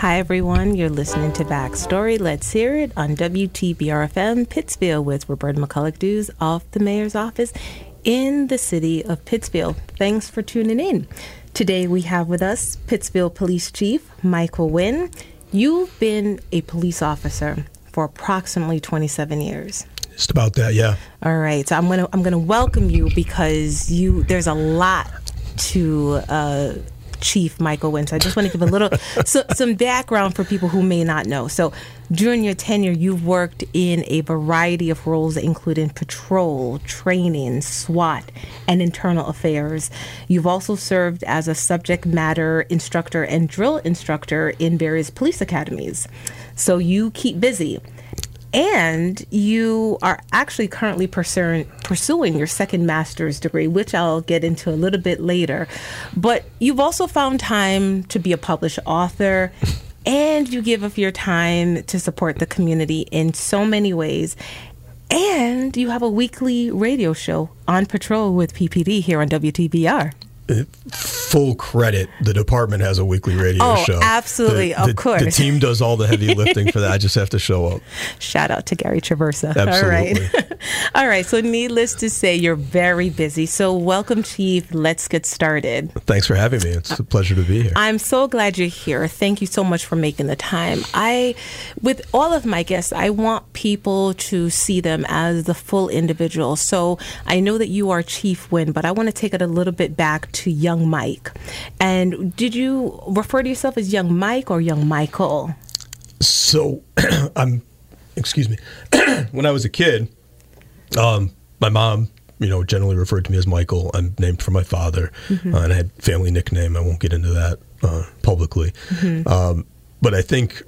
Hi, everyone. You're listening to Backstory. Let's hear it on WTBR-FM Pittsfield with Roberta McCulloch Dews off the mayor's office in the city of Pittsfield. Thanks for tuning in. Today we have with us Pittsfield Police Chief Michael Wynn. You've been a police officer for approximately 27 years. Just about that, yeah. All right. So I'm gonna I'm gonna welcome you because you there's a lot to uh, Chief Michael Wynn. I just want to give a little so, some background for people who may not know. So during your tenure, you've worked in a variety of roles, including patrol, training, SWAT, and internal affairs. You've also served as a subject matter instructor and drill instructor in various police academies. So you keep busy and you are actually currently pursuing pursuing your second master's degree, which I'll get into a little bit later. But you've also found time to be a published author. And you give of your time to support the community in so many ways. And you have a weekly radio show on patrol with PPD here on WTBR full credit. The department has a weekly radio oh, show. Absolutely, the, of course. The team does all the heavy lifting for that. I just have to show up. Shout out to Gary Traversa. Absolutely. All right. all right. So, needless to say, you're very busy. So, welcome, Chief. Let's get started. Thanks for having me. It's a pleasure to be here. I'm so glad you're here. Thank you so much for making the time. I, with all of my guests, I want people to see them as the full individual. So, I know that you are Chief Wynn, but I want to take it a little bit back to young Mike. And did you refer to yourself as young Mike or young Michael? So I'm, excuse me, when I was a kid, um, my mom, you know, generally referred to me as Michael. I'm named for my father, mm-hmm. uh, and I had family nickname. I won't get into that uh, publicly, mm-hmm. um, but I think,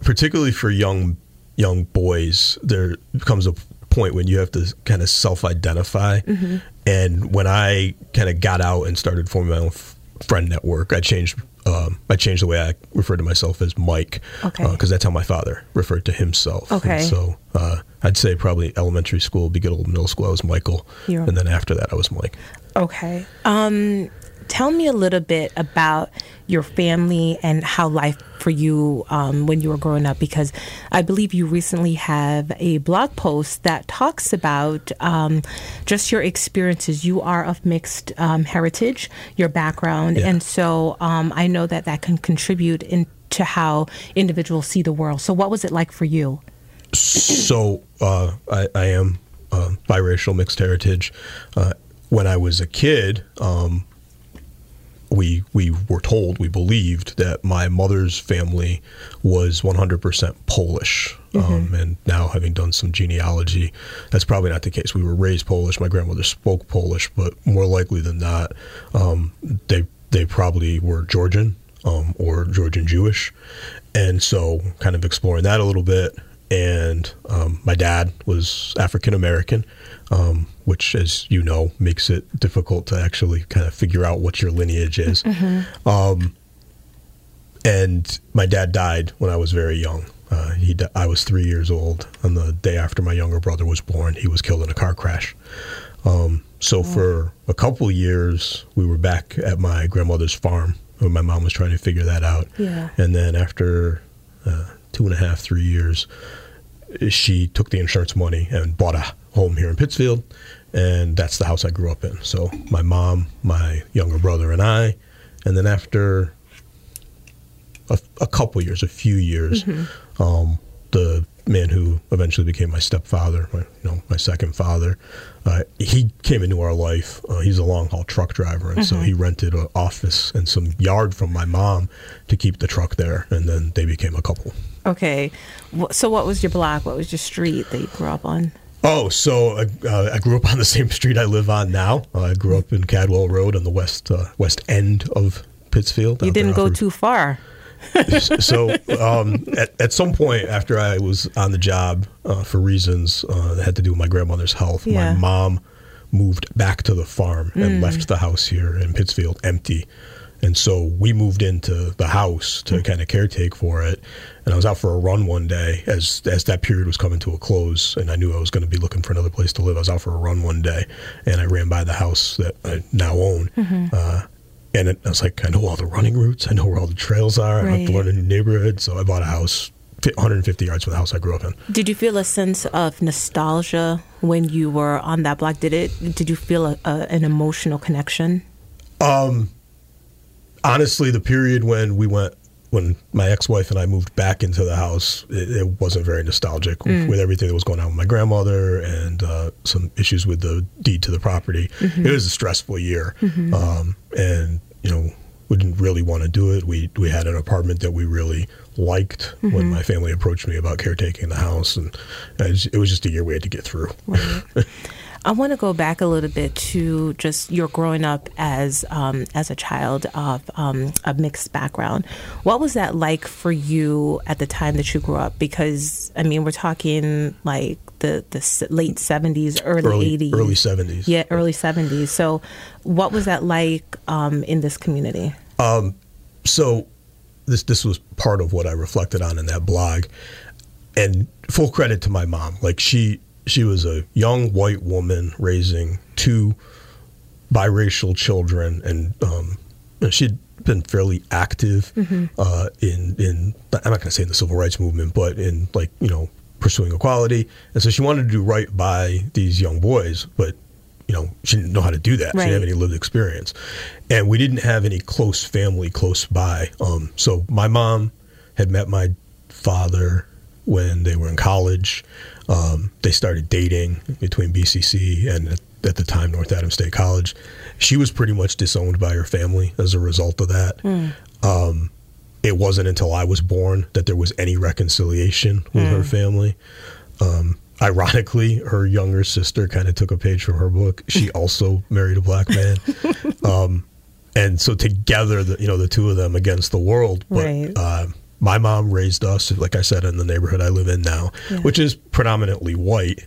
particularly for young young boys, there comes a point when you have to kind of self-identify. Mm-hmm. And when I kind of got out and started forming my own f- friend network, I changed. Um, I changed the way I refer to myself as Mike, because okay. uh, that's how my father referred to himself. Okay. And so uh, I'd say probably elementary school, be good old middle school, I was Michael, You're... and then after that, I was Mike. Okay. Um, tell me a little bit about your family and how life for you um, when you were growing up because I believe you recently have a blog post that talks about um, just your experiences. You are of mixed um, heritage, your background, yeah. and so um, I know that that can contribute into how individuals see the world. So, what was it like for you? So, uh, I, I, am uh, biracial, mixed heritage. Uh, when I was a kid, um, we we were told we believed that my mother's family was 100% Polish, mm-hmm. um, and now having done some genealogy, that's probably not the case. We were raised Polish. My grandmother spoke Polish, but more likely than not, um, they they probably were Georgian um, or Georgian Jewish, and so kind of exploring that a little bit. And um, my dad was African American um, which, as you know, makes it difficult to actually kind of figure out what your lineage is. Mm-hmm. Um, and my dad died when I was very young. Uh, he di- I was three years old on the day after my younger brother was born. He was killed in a car crash. Um, so for a couple years, we were back at my grandmother's farm. When my mom was trying to figure that out. Yeah. And then after uh, two and a half, three years, she took the insurance money and bought a home here in Pittsfield, and that's the house I grew up in. So my mom, my younger brother, and I, and then after a, a couple years, a few years, mm-hmm. um, the man who eventually became my stepfather, my, you know, my second father, uh, he came into our life. Uh, he's a long haul truck driver, and mm-hmm. so he rented an office and some yard from my mom to keep the truck there, and then they became a couple. Okay, so what was your block? What was your street that you grew up on? Oh, so uh, I grew up on the same street I live on now. Uh, I grew up in Cadwell Road on the west uh, west end of Pittsfield. You didn't go too far. so um, at, at, some point after I was on the job uh, for reasons uh, that had to do with my grandmother's health, yeah. my mom moved back to the farm and mm. left the house here in Pittsfield empty. And so we moved into the house to mm-hmm. kind of caretake for it. And I was out for a run one day as as that period was coming to a close, and I knew I was going to be looking for another place to live. I was out for a run one day, and I ran by the house that I now own. Mm-hmm. Uh, and it, I was like, I know all the running routes. I know where all the trails are. I have Right. to learn a new neighborhood. So I bought a house 150 yards from the house I grew up in. Did you feel a sense of nostalgia when you were on that block? Did it? Did you feel a, a, an emotional connection? Um, honestly, the period when we went, when my ex-wife and I moved back into the house, it, it wasn't very nostalgic with, with everything that was going on with my grandmother and uh, some issues with the deed to the property. It was a stressful year, um, and you know we didn't really want to do it. We we had an apartment that we really liked when my family approached me about caretaking the house, and it was, it was just a year we had to get through. I want to go back a little bit to just your growing up as um, as a child of um, a mixed background. What was that like for you at the time that you grew up? Because I mean, we're talking like the the late seventies, early eighties, early 70s. Yeah, early seventies. So, what was that like um, in this community? so this this was part of what I reflected on in that blog, and full credit to my mom. Like she she was a young white woman raising two biracial children, and um, she'd been fairly active uh, in in I'm not going to say in the civil rights movement, but in like you know pursuing equality, and so she wanted to do right by these young boys, but you know she didn't know how to do that. She didn't have any lived experience, and we didn't have any close family close by. Um, so my mom had met my father when they were in college. Um, they started dating between BCC and at, at the time North Adams State College. She was pretty much disowned by her family as a result of that. Um, it wasn't until I was born that there was any reconciliation with her family. Um, ironically, her younger sister kind of took a page from her book. She also married a black man. Um, and so together, the, you know, the two of them against the world. But Right. uh, my mom raised us, like I said, in the neighborhood I live in now, Yeah. which is predominantly white.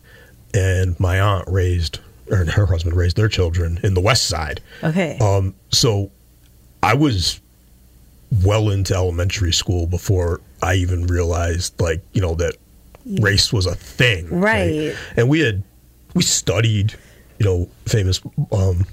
And my aunt raised, or her husband raised their children in the West Side. Okay. Um, so I was well into elementary school before I even realized, like, you know, that race was a thing. Right. And we had, we studied, you know, famous um,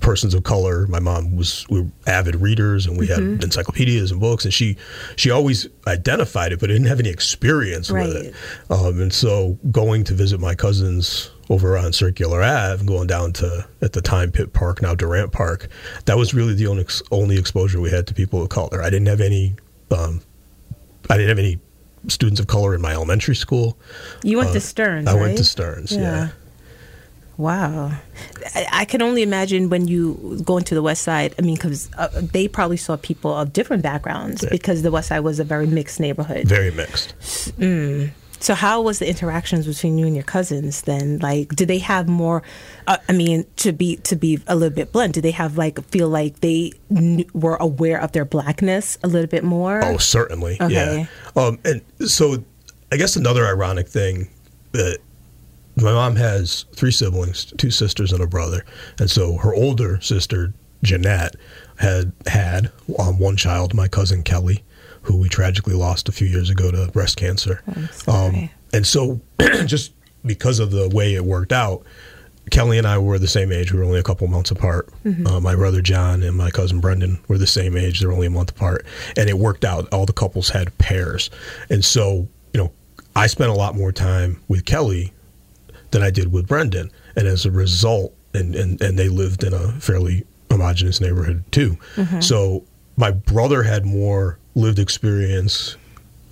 persons of color. My mom was, we were avid readers and we Mm-hmm. had encyclopedias and books and she, she always identified it, but didn't have any experience with it. Um, and so going to visit my cousins over on Circular Ave, going down to at the time Pitt Park, now Durant Park, that was really the only, only exposure we had to people of color. I didn't have any, um, I didn't have any students of color in my elementary school. you went uh, to Stearns. I went to Stearns, yeah. Wow. I, I can only imagine when you go into the West Side. I mean, because uh, they probably saw people of different backgrounds Yeah. because the West Side was a very mixed neighborhood. Very mixed. So, how was the interactions between you and your cousins then? Like, did they have more? Uh, I mean, to be to be a little bit blunt, did they have like feel like they kn- were aware of their blackness a little bit more? Oh, certainly. Okay. Yeah. Um, and so I guess another ironic thing that my mom has three siblings, two sisters and a brother. And so her older sister, Jeanette, had had um, one child, my cousin Kelly, who we tragically lost a few years ago to breast cancer. I'm and so just because of the way it worked out, Kelly and I were the same age. We were only a couple months apart. Uh, my brother John and my cousin Brendan were the same age. They're only a month apart. And it worked out. All the couples had pairs. And so, you know, I spent a lot more time with Kelly than I did with Brendan. And as a result, and, and, and they lived in a fairly homogenous neighborhood too. So my brother had more lived experience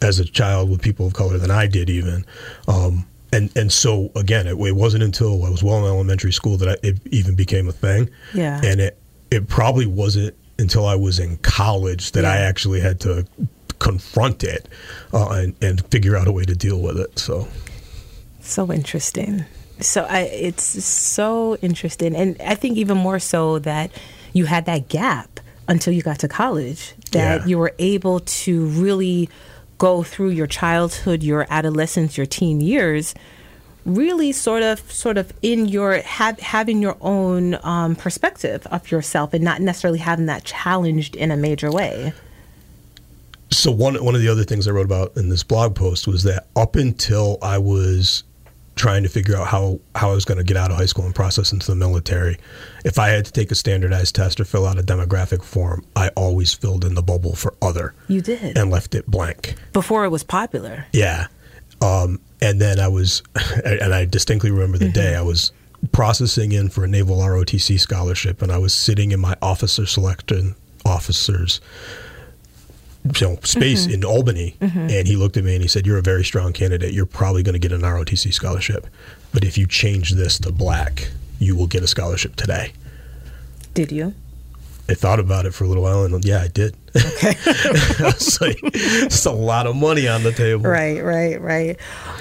as a child with people of color than I did even. Um, and, and so again, it, it wasn't until I was well in elementary school that I, it even became a thing. Yeah. And it, it probably wasn't until I was in college that I actually had to confront it uh, and, and figure out a way to deal with it. So So interesting. So I, it's so interesting, and I think even more so that you had that gap until you got to college. That Yeah. you were able to really go through your childhood, your adolescence, your teen years, really sort of sort of in your have, having your own um, perspective of yourself and not necessarily having that challenged in a major way. So one one of the other things I wrote about in this blog post was that up until I was trying to figure out how, how I was going to get out of high school and process into the military. If I had to take a standardized test or fill out a demographic form, I always filled in the bubble for other. You did. And left it blank. Before it was popular. Yeah. Um, and then I was, and I distinctly remember the mm-hmm. day I was processing in for a Naval ROTC scholarship, and I was sitting in my officer selection officers you know, space mm-hmm. in Albany, mm-hmm. and he looked at me and he said, "You're a very strong candidate. You're probably going to get an ROTC scholarship, but if you change this to black, you will get a scholarship today." Did you? I thought about it for a little while, and yeah, I did. Okay, it's, like, it's a lot of money on the table. Right, right, right.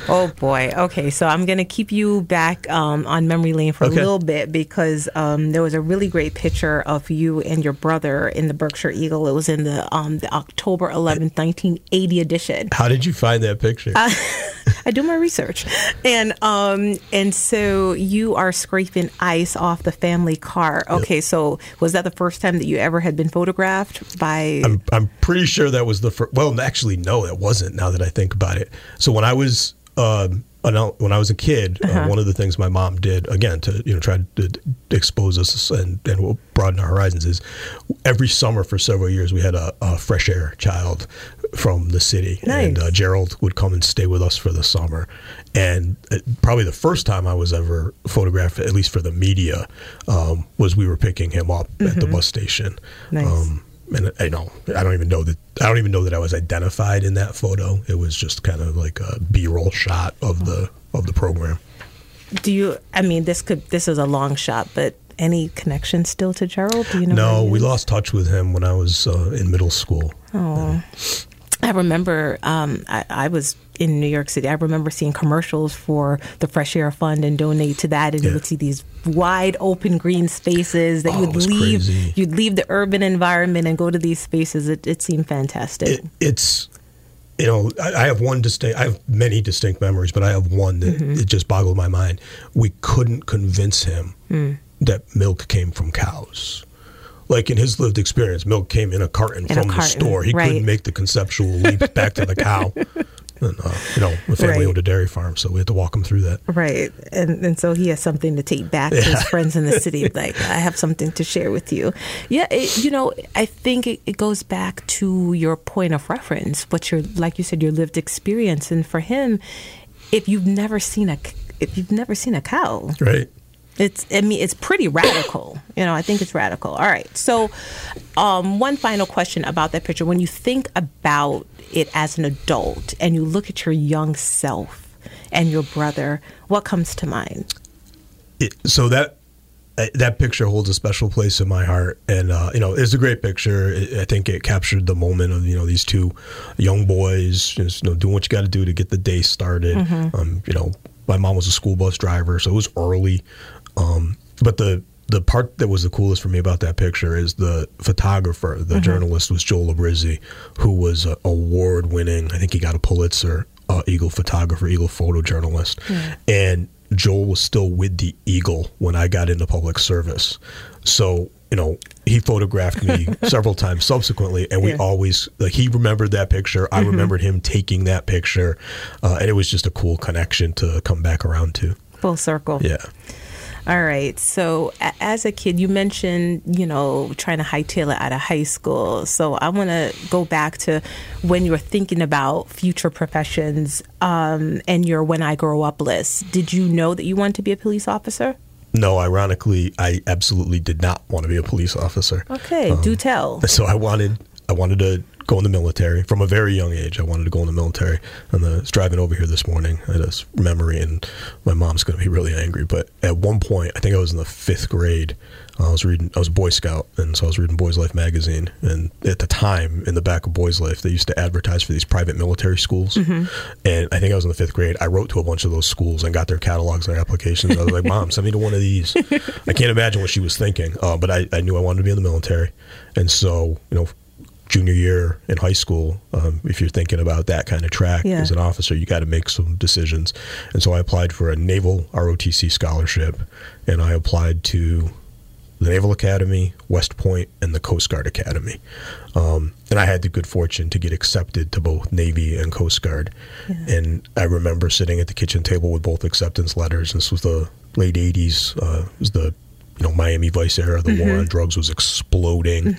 Oh boy. Okay, so I'm gonna keep you back um, on memory lane for okay. a little bit because um, there was a really great picture of you and your brother in the Berkshire Eagle. It was in the um, the October 11th, 1980 edition. How did you find that picture? Uh, I do my research, and um, and so you are scraping ice off the family car. Okay, yep. so was that the first time that you ever had been photographed by? I'm I'm pretty sure that was the first. Well, actually, no, that wasn't. Now that I think about it, so when I was um, when I was a kid, uh, uh-huh. uh, one of the things my mom did again to you know try to expose us and, and broaden our horizons is every summer for several years we had a, a fresh air child from the city, nice. and uh, Gerald would come and stay with us for the summer. And it, probably the first time I was ever photographed, at least for the media, um, was we were picking him up mm-hmm. at the mm-hmm. bus station. Nice. Um, and I know I don't even know that I don't even know that I was identified in that photo. It was just kind of like a B-roll shot of the of the program. Do you? I mean, this could this is a long shot, but any connection still to Gerald? Do you know? No, we lost touch with him when I was uh, in middle school. Oh, I remember um, I, I, was in New York City. I remember seeing commercials for the Fresh Air Fund and donate to that, and yeah. you would see these wide open green spaces that oh, you'd leave. Crazy. You'd leave the urban environment and go to these spaces. It, it seemed fantastic. It, it's you know, I, I, have one distinct. I have many distinct memories, but I have one that mm-hmm. it just boggled my mind. We couldn't convince him mm. that milk came from cows like in his lived experience, milk came in a carton in from a carton, the store. He right. couldn't make the conceptual leap back to the cow. And, uh, you know, the family right. owned a dairy farm, so we had to walk him through that. Right, and and so he has something to take back yeah. to his friends in the city. like, I have something to share with you. Yeah, it, you know, I think it, it goes back to your point of reference, what your, like you said, your lived experience, and for him, if you've never seen a, if you've never seen a cow, right, it's I mean it's pretty radical. You know, I think it's radical. All right. So, um, one final question about that picture. When you think about it as an adult and you look at your young self and your brother, what comes to mind? It, so that uh, that picture holds a special place in my heart, and uh, you know, it's a great picture. I think it captured the moment of you know these two young boys, just, you know, doing what you got to do to get the day started. Mm-hmm. Um, you know, my mom was a school bus driver, so it was early. Um, but the the part that was the coolest for me about that picture is the photographer, the mm-hmm. journalist was Joel Librizzi, who was an award winning. I think he got a Pulitzer uh, Eagle photographer, Eagle photojournalist, mm. and Joel was still with the Eagle when I got into public service. So you know, he photographed me several times subsequently, and we yeah. always like he remembered that picture. I mm-hmm. remembered him taking that picture, uh, and it was just a cool connection to come back around to. Full circle. Yeah. All right. So, as a kid, you mentioned, you know, trying to hightail it out of high school. So, I want to go back to when you were thinking about future professions um, and your When I Grow Up list. Did you know that you wanted to be a police officer? No, ironically, I absolutely did not want to be a police officer. Okay, um, do tell. So I wanted I wanted to go in the military from a very young age. I wanted to go in the military. And I was driving over here this morning. I had a memory, and my mom's going to be really angry. But at one point, I think I was in the fifth grade. I was reading. I was a Boy Scout, and so I was reading Boys Life magazine. And at the time, in the back of Boys Life, they used to advertise for these private military schools. Mm-hmm. And I think I was in the fifth grade. I wrote to a bunch of those schools and got their catalogs and their applications. I was like, "Mom, send me to one of these." I can't imagine what she was thinking, uh, but I, I knew I wanted to be in the military, and so you know junior year in high school, um, if you're thinking about that kind of track Yeah. as an officer, you got to make some decisions. And so I applied for a Naval ROTC scholarship, and I applied to the Naval Academy, West Point, and the Coast Guard Academy. Um, and I had the good fortune to get accepted to both Navy and Coast Guard. And I remember sitting at the kitchen table with both acceptance letters. This was the late '80s. Uh, it was the you know Miami Vice era. The war on drugs was exploding.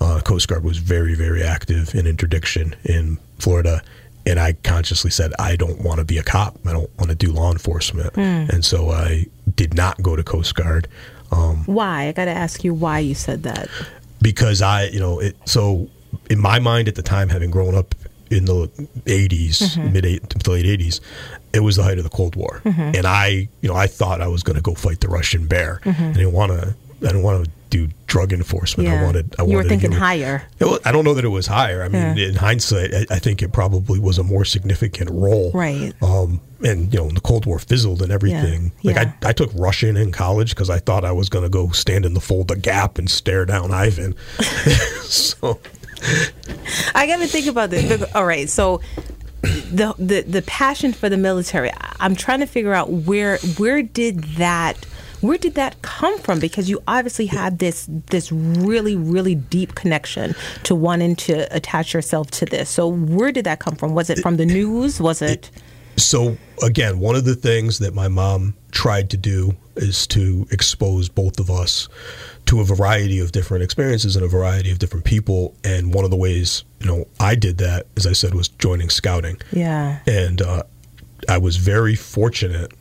Uh, Coast Guard was very, very active in interdiction in Florida. And I consciously said, I don't want to be a cop. I don't want to do law enforcement. And so I did not go to Coast Guard. Um, Why? I got to ask you why you said that. because I, you know, it, so in my mind at the time, having grown up in the 80s, mid eight to late 80s, it was the height of the Cold War, and I, you know, I thought I was going to go fight the Russian bear. I didn't want to. I didn't want to do drug enforcement. I wanted. I you were wanted to thinking higher. it I don't know that it was higher. I mean, Yeah. in hindsight, I, I think it probably was a more significant role. Right. Um, and you know, the Cold War fizzled and everything. Yeah. Like Yeah. I, I took Russian in college because I thought I was going to go stand in the Fulda Gap and stare down Ivan. so I got to think about this. All right, so the the the passion for the military. I'm trying to figure out where where did that where did that come from? Because you obviously had this this really really deep connection to wanting to attach yourself to this. So where did that come from? Was it from the news? Was it? So again, one of the things that my mom tried to do is to expose both of us to a variety of different experiences and a variety of different people. And one of the ways, you know, I did that, as I said, was joining scouting. Yeah. And uh, I was very fortunate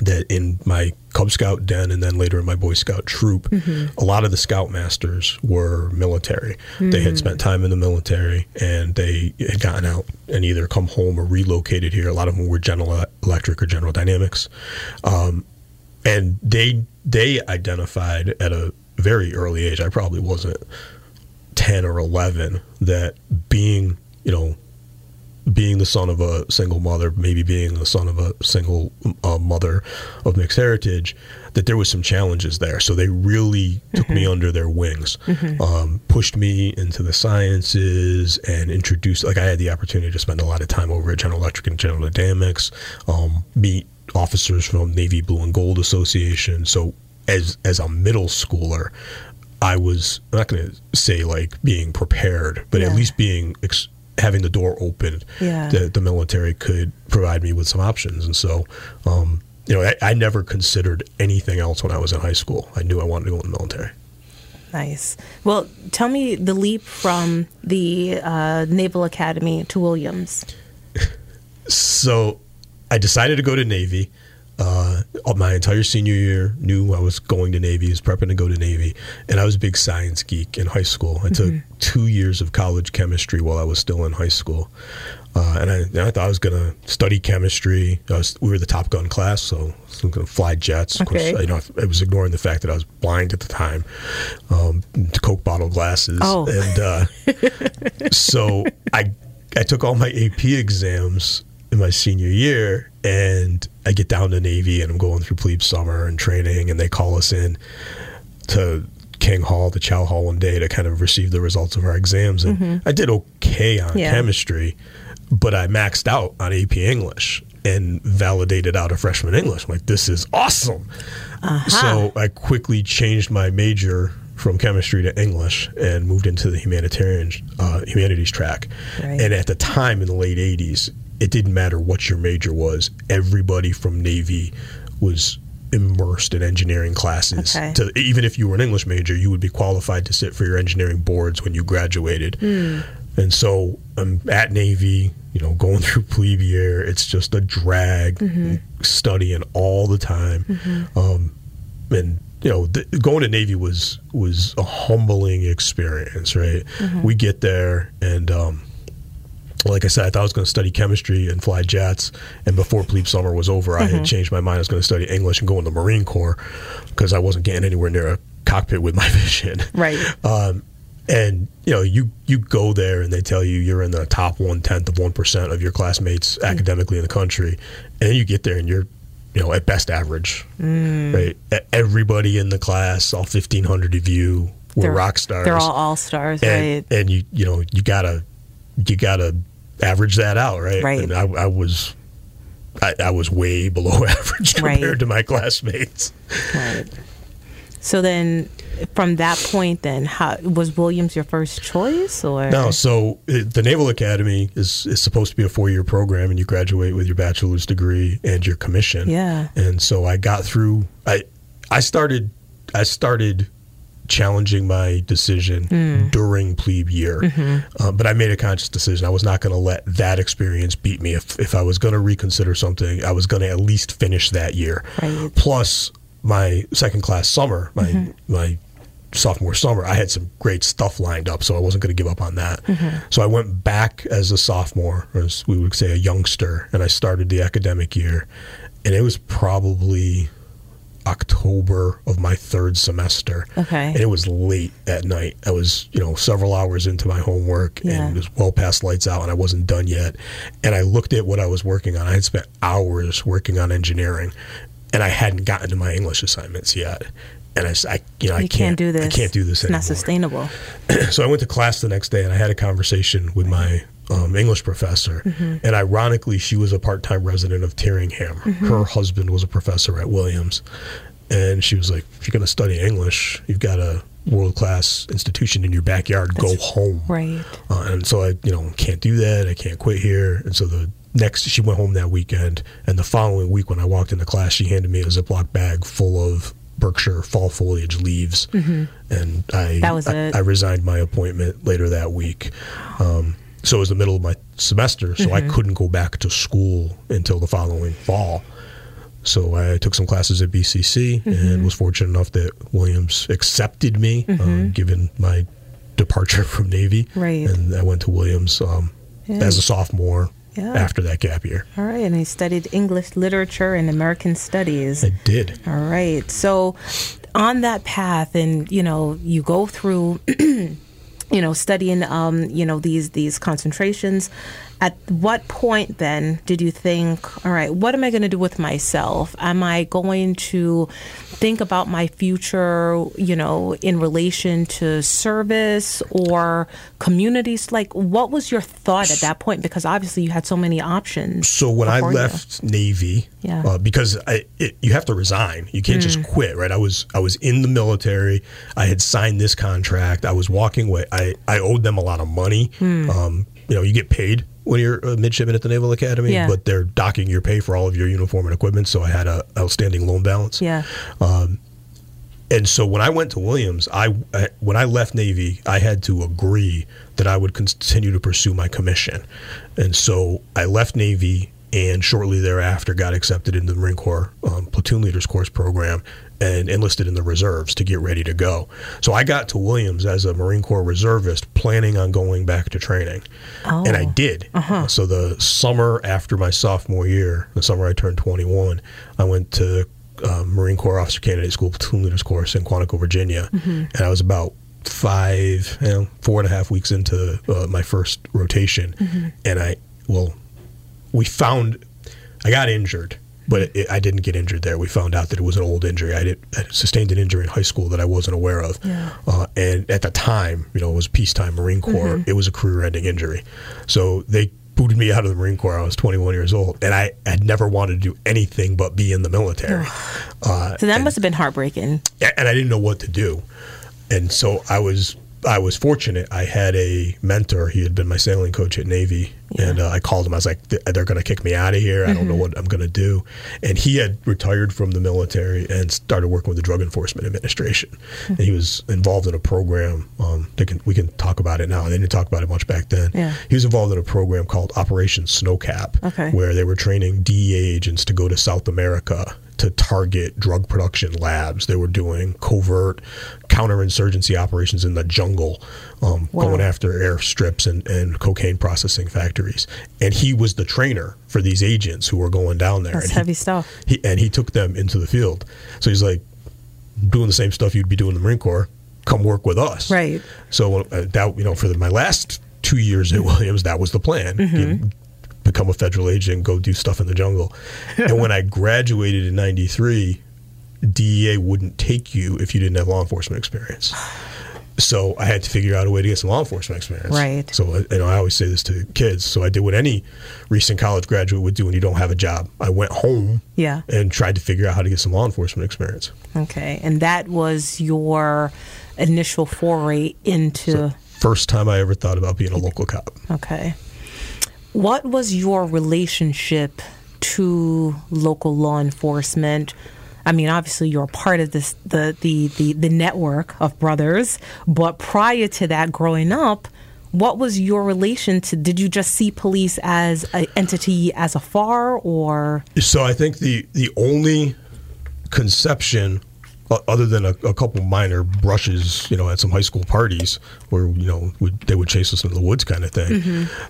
that in my Cub Scout den and then later in my Boy Scout troop, a lot of the scoutmasters were military. They had spent time in the military and they had gotten out and either come home or relocated here. A lot of them were General Electric or General Dynamics. Um, and they they identified at a very early age, I probably wasn't 10 or 11, that being, you know, being the son of a single mother, maybe being the son of a single uh, mother of mixed heritage, that there was some challenges there. So they really took me under their wings, um, pushed me into the sciences, and introduced. Like I had the opportunity to spend a lot of time over at General Electric and General Dynamics, um, meet officers from Navy Blue and Gold Association. So as as a middle schooler. I was I'm not going to say like being prepared, but at least being ex- having the door open Yeah. that the military could provide me with some options. And so, um, you know, I, I never considered anything else when I was in high school. I knew I wanted to go in the military. Nice. Well, tell me the leap from the uh, Naval Academy to Williams. So I decided to go to Navy. Uh, my entire senior year, knew I was going to Navy, was prepping to go to Navy, and I was a big science geek in high school. I took two years of college chemistry while I was still in high school, uh, and I, and I thought I was going to study chemistry. I was, we were the Top Gun class, so I was going to fly jets. Of Okay. course, you know, I was ignoring the fact that I was blind at the time, um, to Coke bottle glasses, Oh. and uh, so I I took all my AP exams in my senior year, and I get down to Navy, and I'm going through plebe summer and training, and they call us in to King Hall, the Chow Hall, one day to kind of receive the results of our exams, and I did okay on Yeah. chemistry, but I maxed out on AP English and validated out of freshman English. I'm like, this is awesome. So I quickly changed my major from chemistry to English and moved into the humanitarian uh, humanities track. Right. And at the time in the late '80s, it didn't matter what your major was. Everybody from Navy was immersed in engineering classes. Okay. To, even if you were an English major, you would be qualified to sit for your engineering boards when you graduated. Hmm. And so I'm at Navy, you know, going through plebe year. It's just a drag, mm-hmm. studying all the time. Mm-hmm. Um, and you know, th- going to Navy was was a humbling experience, right? Mm-hmm. We get there, and um, like I said, I thought I was going to study chemistry and fly jets. And before plebe summer was over, I had mm-hmm. changed my mind. I was going to study English and go in the Marine Corps because I wasn't getting anywhere near a cockpit with my vision. Right. Um, and you know, you you go there and they tell you you're in the top one tenth of one percent of your classmates mm. academically in the country, and then you get there and you're, you know, at best average, mm. right? E- Everybody in the class, all fifteen hundred of you, were They're- rock stars. They're all all stars, and, right? and you you know you gotta you gotta average that out, right? Right. And I, I was. I, I was way below average Right. compared to my classmates. Right. So then, from that point, then how was Williams your first choice, or No, so it, the Naval Academy is, is supposed to be a four year program, and you graduate with your bachelor's degree and your commission. Yeah. And so I got through. I I started I started challenging my decision Hmm. during plebe year, Mm-hmm. uh, but I made a conscious decision. I was not going to let that experience beat me. If if I was going to reconsider something, I was going to at least finish that year. Right. Plus my second class summer, my Mm-hmm. my sophomore summer, I had some great stuff lined up, so I wasn't going to give up on that. So I went back as a sophomore, or as we would say, a youngster, and I started the academic year, and it was probably October of my third semester. Okay. And it was late at night. I was, you know, several hours into my homework Yeah. and it was well past lights out and I wasn't done yet. And I looked at what I was working on. I had spent hours working on engineering and I hadn't gotten to my English assignments yet. And I, I- you know, I can't, can't do this? I can't do this It's anymore not sustainable. so I went to class the next day and I had a conversation with my um, English professor. Mm-hmm. And ironically, she was a part time resident of Tyringham. Mm-hmm. Her husband was a professor at Williams. And she was like, if you're going to study English, you've got a world class institution in your backyard, go home. Right. Uh, and so I, you know, can't do that. I can't quit here. And so the next, she went home that weekend. And the following week, when I walked into class, she handed me a Ziploc bag full of Berkshire fall foliage leaves. And I, Mm-hmm. That was I, it. I resigned my appointment later that week. Um, so it was the middle of my semester, so Mm-hmm. I couldn't go back to school until the following fall. So I took some classes at BCC Mm-hmm. and was fortunate enough that Williams accepted me, um, given my departure from Navy. Right. And I went to Williams um, Yeah. as a sophomore Yeah. after that gap year. All right, and he studied English literature and American studies. I did. All right. So on that path and you know, you go through you know, studying um, you know, these these concentrations. At what point then did you think, all right, what am I going to do with myself? Am I going to think about my future, you know, in relation to service or communities? Like, what was your thought at that point? Because obviously you had so many options. So when I before you. left Navy, Yeah. uh, because I, it, you have to resign, you can't Mm. just quit, right? I was I was in the military. I had signed this contract. I was walking away. I, I owed them a lot of money. Hmm. Um, you know, you get paid when you're a midshipman at the Naval Academy, Yeah. but they're docking your pay for all of your uniform and equipment. So I had a outstanding loan balance. Yeah. And so when I went to Williams, I, I when I left Navy, I had to agree that I would continue to pursue my commission. And so I left Navy and shortly thereafter got accepted into the Marine Corps um, platoon leaders course program and enlisted in the reserves to get ready to go. So I got to Williams as a Marine Corps reservist planning on going back to training. And I Oh. did. So the summer after my sophomore year, the summer I turned 21, I went to uh, Marine Corps Officer Candidate School Platoon Leaders course in Quantico, Virginia, and I was about five, you know, four and a half weeks into uh, my first rotation, and I, well, we found I got injured, but it, I didn't get injured there. We found out that it was an old injury. I, did, I sustained an injury in high school that I wasn't aware of, Yeah. uh, and at the time, you know, it was peacetime Marine Corps. It was a career-ending injury, so they booted me out of the Marine Corps. I was 21 years old, and I had never wanted to do anything but be in the military. Uh, So that must have been heartbreaking. and I didn't know what to do. And so I was I was fortunate. I had a mentor. He had been my sailing coach at Navy, and uh, I called him. I was like, "They're going to kick me out of here. I don't know what I'm going to do." And he had retired from the military and started working with the Drug Enforcement Administration. And he was involved in a program. Um, can we can talk about it now. They didn't talk about it much back then. Yeah. He was involved in a program called Operation Snowcap, Okay. where they were training DEA agents to go to South America to target drug production labs. They were doing covert counterinsurgency operations in the jungle, um, Wow. going after airstrips and, and cocaine processing factories. And he was the trainer for these agents who were going down there. That's and he- heavy stuff. he, and he took them into the field. So he's like, doing the same stuff you'd be doing in the Marine Corps. Come work with us. Right. So uh, that you know, for the, my last two years at Williams, that was the plan. You become a federal agent, and go do stuff in the jungle. and when I graduated in '93, DEA wouldn't take you if you didn't have law enforcement experience. so I had to figure out a way to get some law enforcement experience. Right. So uh, you know, I always say this to kids. So I did what any recent college graduate would do when you don't have a job. I went home Yeah. and tried to figure out how to get some law enforcement experience. Okay. And that was your initial foray into. First time I ever thought about being a local cop. Okay. What was your relationship to local law enforcement? I mean, obviously you're part of this the the the, the network of brothers, but prior to that growing up, what was your relation to did you just see police as an entity as afar or So I think the the only conception, other than a, a couple minor brushes, you know, at some high school parties where you know would, they would chase us into the woods, kind of thing.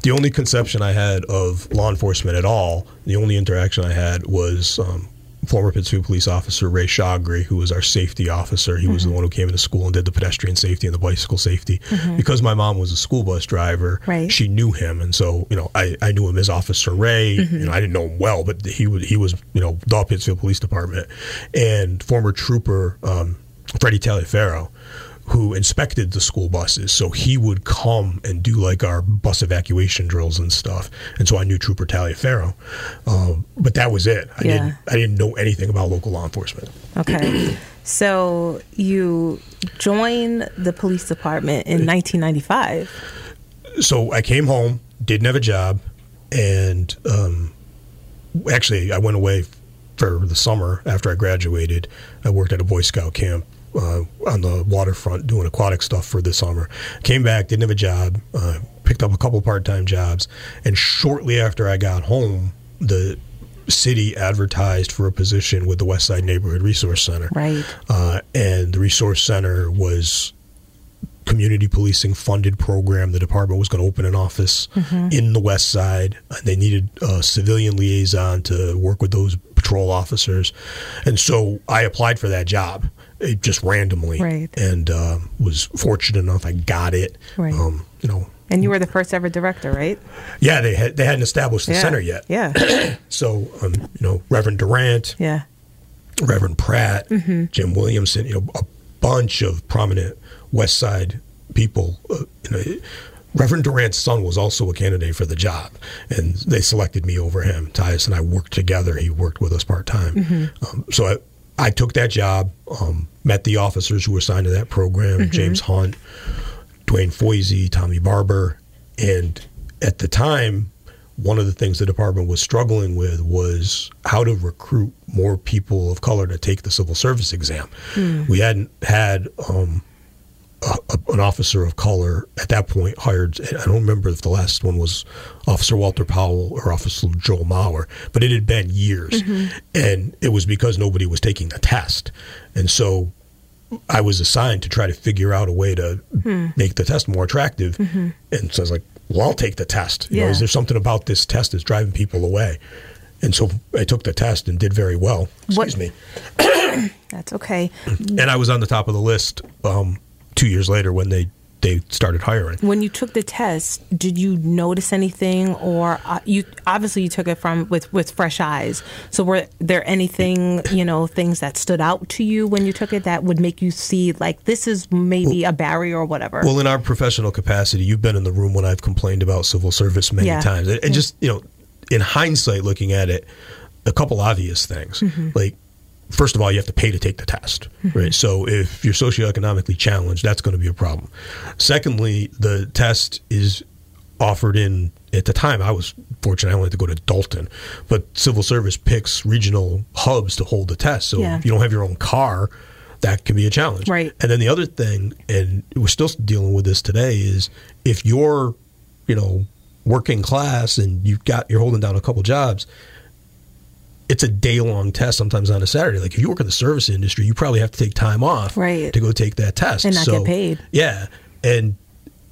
The only conception I had of law enforcement at all, the only interaction I had was. Um, Former Pittsfield police officer Ray Shagri, who was our safety officer, he was the mm-hmm. one who came into school and did the pedestrian safety and the bicycle safety. Mm-hmm. Because my mom was a school bus driver, Right. she knew him, and so you know I, I knew him as Officer Ray. You mm-hmm. know I didn't know him well, but he was he was you know the Pittsfield Police Department, and former trooper um, Freddie Taliaferro, who inspected the school buses. So he would come and do like our bus evacuation drills and stuff, and so I knew Trooper Taliaferro, um, but that was it. I Yeah. didn't I didn't know anything about local law enforcement. Okay. so you joined the police department in 1995. so I came home, didn't have a job, and um, actually I went away for the summer after I graduated. I worked at a Boy Scout camp uh, on the waterfront doing aquatic stuff for the summer. Came back, didn't have a job, uh, picked up a couple part time jobs, and shortly after I got home, the city advertised for a position with the West Side Neighborhood Resource Center. Right. Uh, and the Resource Center was community policing funded program. The department was going to open an office in the West Side. And they needed a civilian liaison to work with those patrol officers, and so I applied for that job. It just randomly, Right. and uh, was fortunate enough I got it. Right. Um, you know, And you were the first ever director, right? yeah, they had they hadn't established the yeah. center yet. Yeah. So, um, you know, Reverend Durant, Yeah. Reverend Pratt, Mm-hmm. Jim Williamson, you know, a bunch of prominent West Side people. Uh, you know, Reverend Durant's son was also a candidate for the job, and they selected me over him. Tyus and I worked together. He worked with us part time. Mm-hmm. Um, so I, I took that job, um, met the officers who were assigned to that program Mm-hmm. James Hunt, Dwayne Foisey, Tommy Barber. And at the time, one of the things the department was struggling with was how to recruit more people of color to take the civil service exam. We hadn't had um, a, an officer of color at that point hired. I don't remember if the last one was Officer Walter Powell or Officer Joel Mauer, but it had been years, mm-hmm. and it was because nobody was taking the test, and so I was assigned to try to figure out a way to hmm. make the test more attractive. Mm-hmm. And so I was like, well, I'll take the test. You know, Yeah. is there something about this test that's driving people away? And so I took the test and did very well. What- Excuse me. That's okay. And I was on the top of the list um, two years later when they, they started hiring. When you took the test, did you notice anything, or uh, you obviously you took it from with with fresh eyes? So were there anything you know things that stood out to you when you took it that would make you see like this is maybe a barrier or whatever? Well, in our professional capacity, you've been in the room when I've complained about civil service many Yeah. times. And, and just, you know, in hindsight, looking at it, a couple obvious things. Mm-hmm. Like, first of all, you have to pay to take the test, mm-hmm. right? So if you're socioeconomically challenged, that's going to be a problem. Secondly, the test is offered in at the time I was fortunate I only had to go to Dalton, but civil service picks regional hubs to hold the test. So Yeah. if you don't have your own car, that can be a challenge. Right. And then the other thing, and we're still dealing with this today, is if you're, you know, working class and you've got you're holding down a couple jobs, it's a day long test sometimes on a Saturday. Like if you work in the service industry, you probably have to take time off Right. to go take that test And not get paid. Yeah, and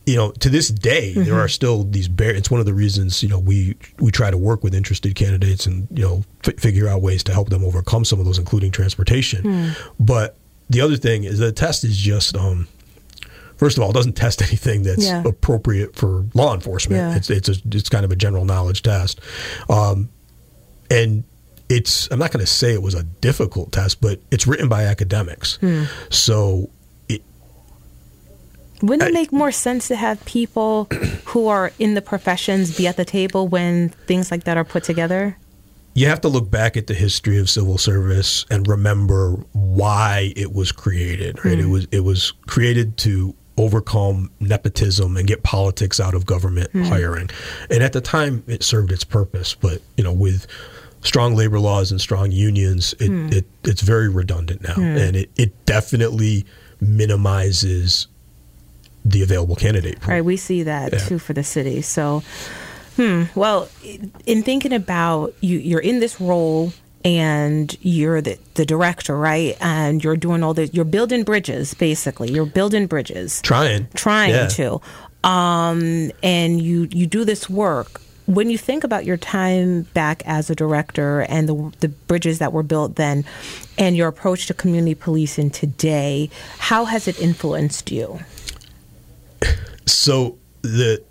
you know to this day Mm-hmm. there are still these bar- It's one of the reasons you know we we try to work with interested candidates and you know f- figure out ways to help them overcome some of those, including transportation. Hmm. But the other thing is the test is just. um First of all, it doesn't test anything that's Yeah. appropriate for law enforcement. Yeah. It's it's a, it's kind of a general knowledge test, um, and it's I'm not going to say it was a difficult test, but it's written by academics, hmm. so it Wouldn't it make more sense to have people who are in the professions be at the table when things like that are put together? you have to look back at the history of civil service and remember why it was created. Right? It hmm. was it was created to overcome nepotism and get politics out of government hmm. hiring. And at the time, it served its purpose. But you know, with strong labor laws and strong unions, it, it it's very redundant now, and it, it definitely minimizes the available candidate pool. Right, we see that Yeah. too for the city. So, hmm. Well, in thinking about you, you're in this role and you're the, the director, right? And you're doing all the, you're building bridges, basically. You're building bridges, Trying, trying Yeah. to. Um, and you you do this work. When you think about your time back as a director and the the bridges that were built then, and your approach to community policing today, how has it influenced you? So the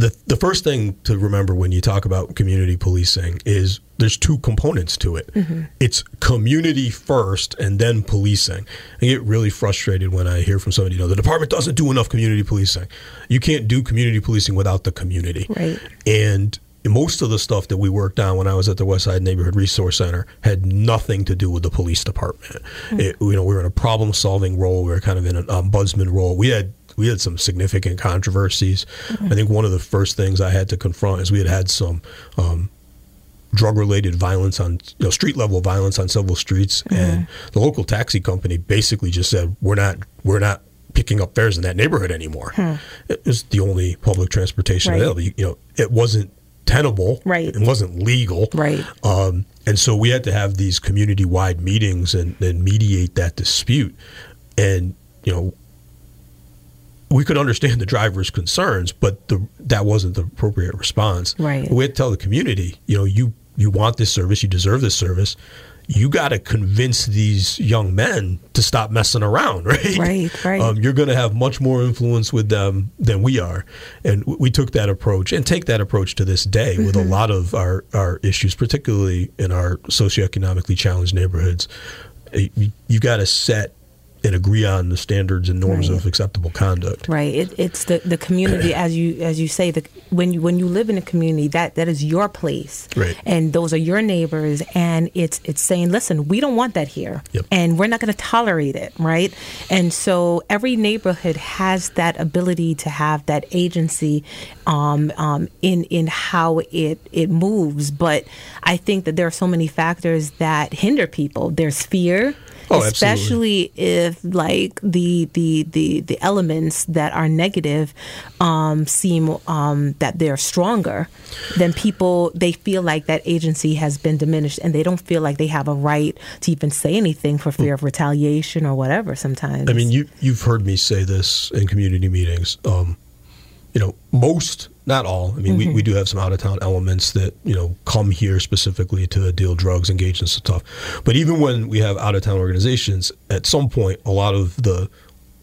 the the first thing to remember when you talk about community policing is there's two components to it. Mm-hmm. It's community first and then policing. I get really frustrated when I hear from somebody, you know, the department doesn't do enough community policing. You can't do community policing without the community. Right. And most of the stuff that we worked on when I was at the West Side Neighborhood Resource Center had nothing to do with the police department. Mm. It, you know, we were in a problem-solving role. We were kind of in an ombudsman role. We had we had some significant controversies. I think one of the first things I had to confront is we had had some um, drug-related violence on you know street level violence on several streets, and the local taxi company basically just said we're not we're not picking up fares in that neighborhood anymore. It was the only public transportation Right. available. You, you know, it wasn't tenable. Right. It wasn't legal. Right. Um, and so we had to have these community-wide meetings and, and mediate that dispute. And you know, we could understand the driver's concerns, but the, that wasn't the appropriate response. Right. We had to tell the community, you know, you you want this service, you deserve this service. You got to convince these young men to stop messing around, right? Right, right. Um, you're going to have much more influence with them than we are, and w- we took that approach and take that approach to this day with Mm-hmm. a lot of our our issues, particularly in our socioeconomically challenged neighborhoods. Uh, You, you got to set and agree on the standards and norms Right. of acceptable conduct. Right. It, it's the, the community, as you as you say, the when you when you live in a community, that that is your place, Right. And those are your neighbors, and it's it's saying, listen, we don't want that here, Yep. and we're not going to tolerate it, right? And so every neighborhood has that ability to have that agency um, um, in in how it it moves. But I think that there are so many factors that hinder people. There's fear. Oh, absolutely. especially if like the the the the elements that are negative um, seem um, that they're stronger, then people they feel like that agency has been diminished, and they don't feel like they have a right to even say anything for fear of retaliation or whatever. Sometimes, I mean, you you've heard me say this in community meetings. Um, you know, most, not all. I mean, we, mm-hmm. we do have some out of town elements that you know come here specifically to deal drugs, engage in stuff. But even when we have out of town organizations, at some point, a lot of the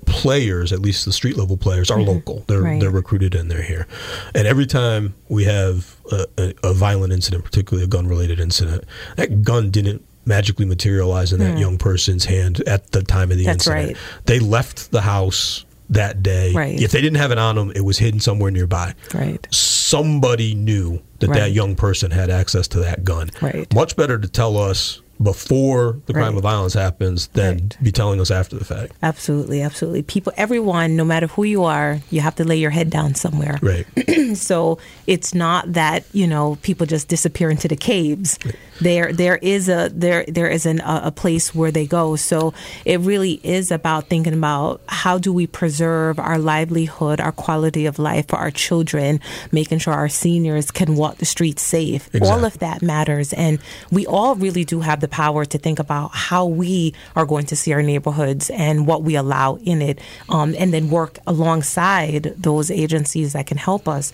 players, at least the street level players, are mm-hmm. local. They're Right. they're recruited and they're here. And every time we have a, a, a violent incident, particularly a gun related incident, that gun didn't magically materialize in that mm. young person's hand at the time of the. That's incident. right. They left the house that day. Right. If they didn't have it on them, it was hidden somewhere nearby. right, Somebody knew that that young person had access to that gun. Right. Much better to tell us before the crime Right. of violence happens than Right. be telling us after the fact. absolutely, absolutely. People, everyone, no matter who you are, you have to lay your head down somewhere. Right. so it's not that you know people just disappear into the caves there there is a there there is an, a, a place where they go so it really is about thinking about how do we preserve our livelihood our quality of life for our children making sure our seniors can walk the streets safe all of that matters and we all really do have the power to think about how we are going to see our neighborhoods and what we allow in it um, and then work alongside those agencies that can help us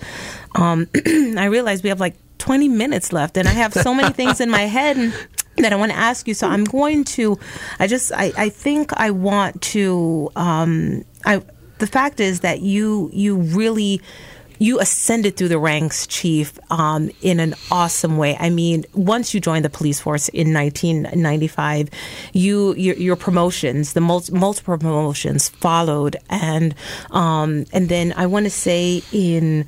um, I realize we have like 20 minutes left, and I have so many things in my head and- that I want to ask you. So I'm going to, I just, I, I think I want to, um, I, the fact is that you, you really, you ascended through the ranks, Chief, um, in an awesome way. I mean, once you joined the police force in 1995, you your, your promotions, the mul- multiple promotions followed, and um, and then I want to say in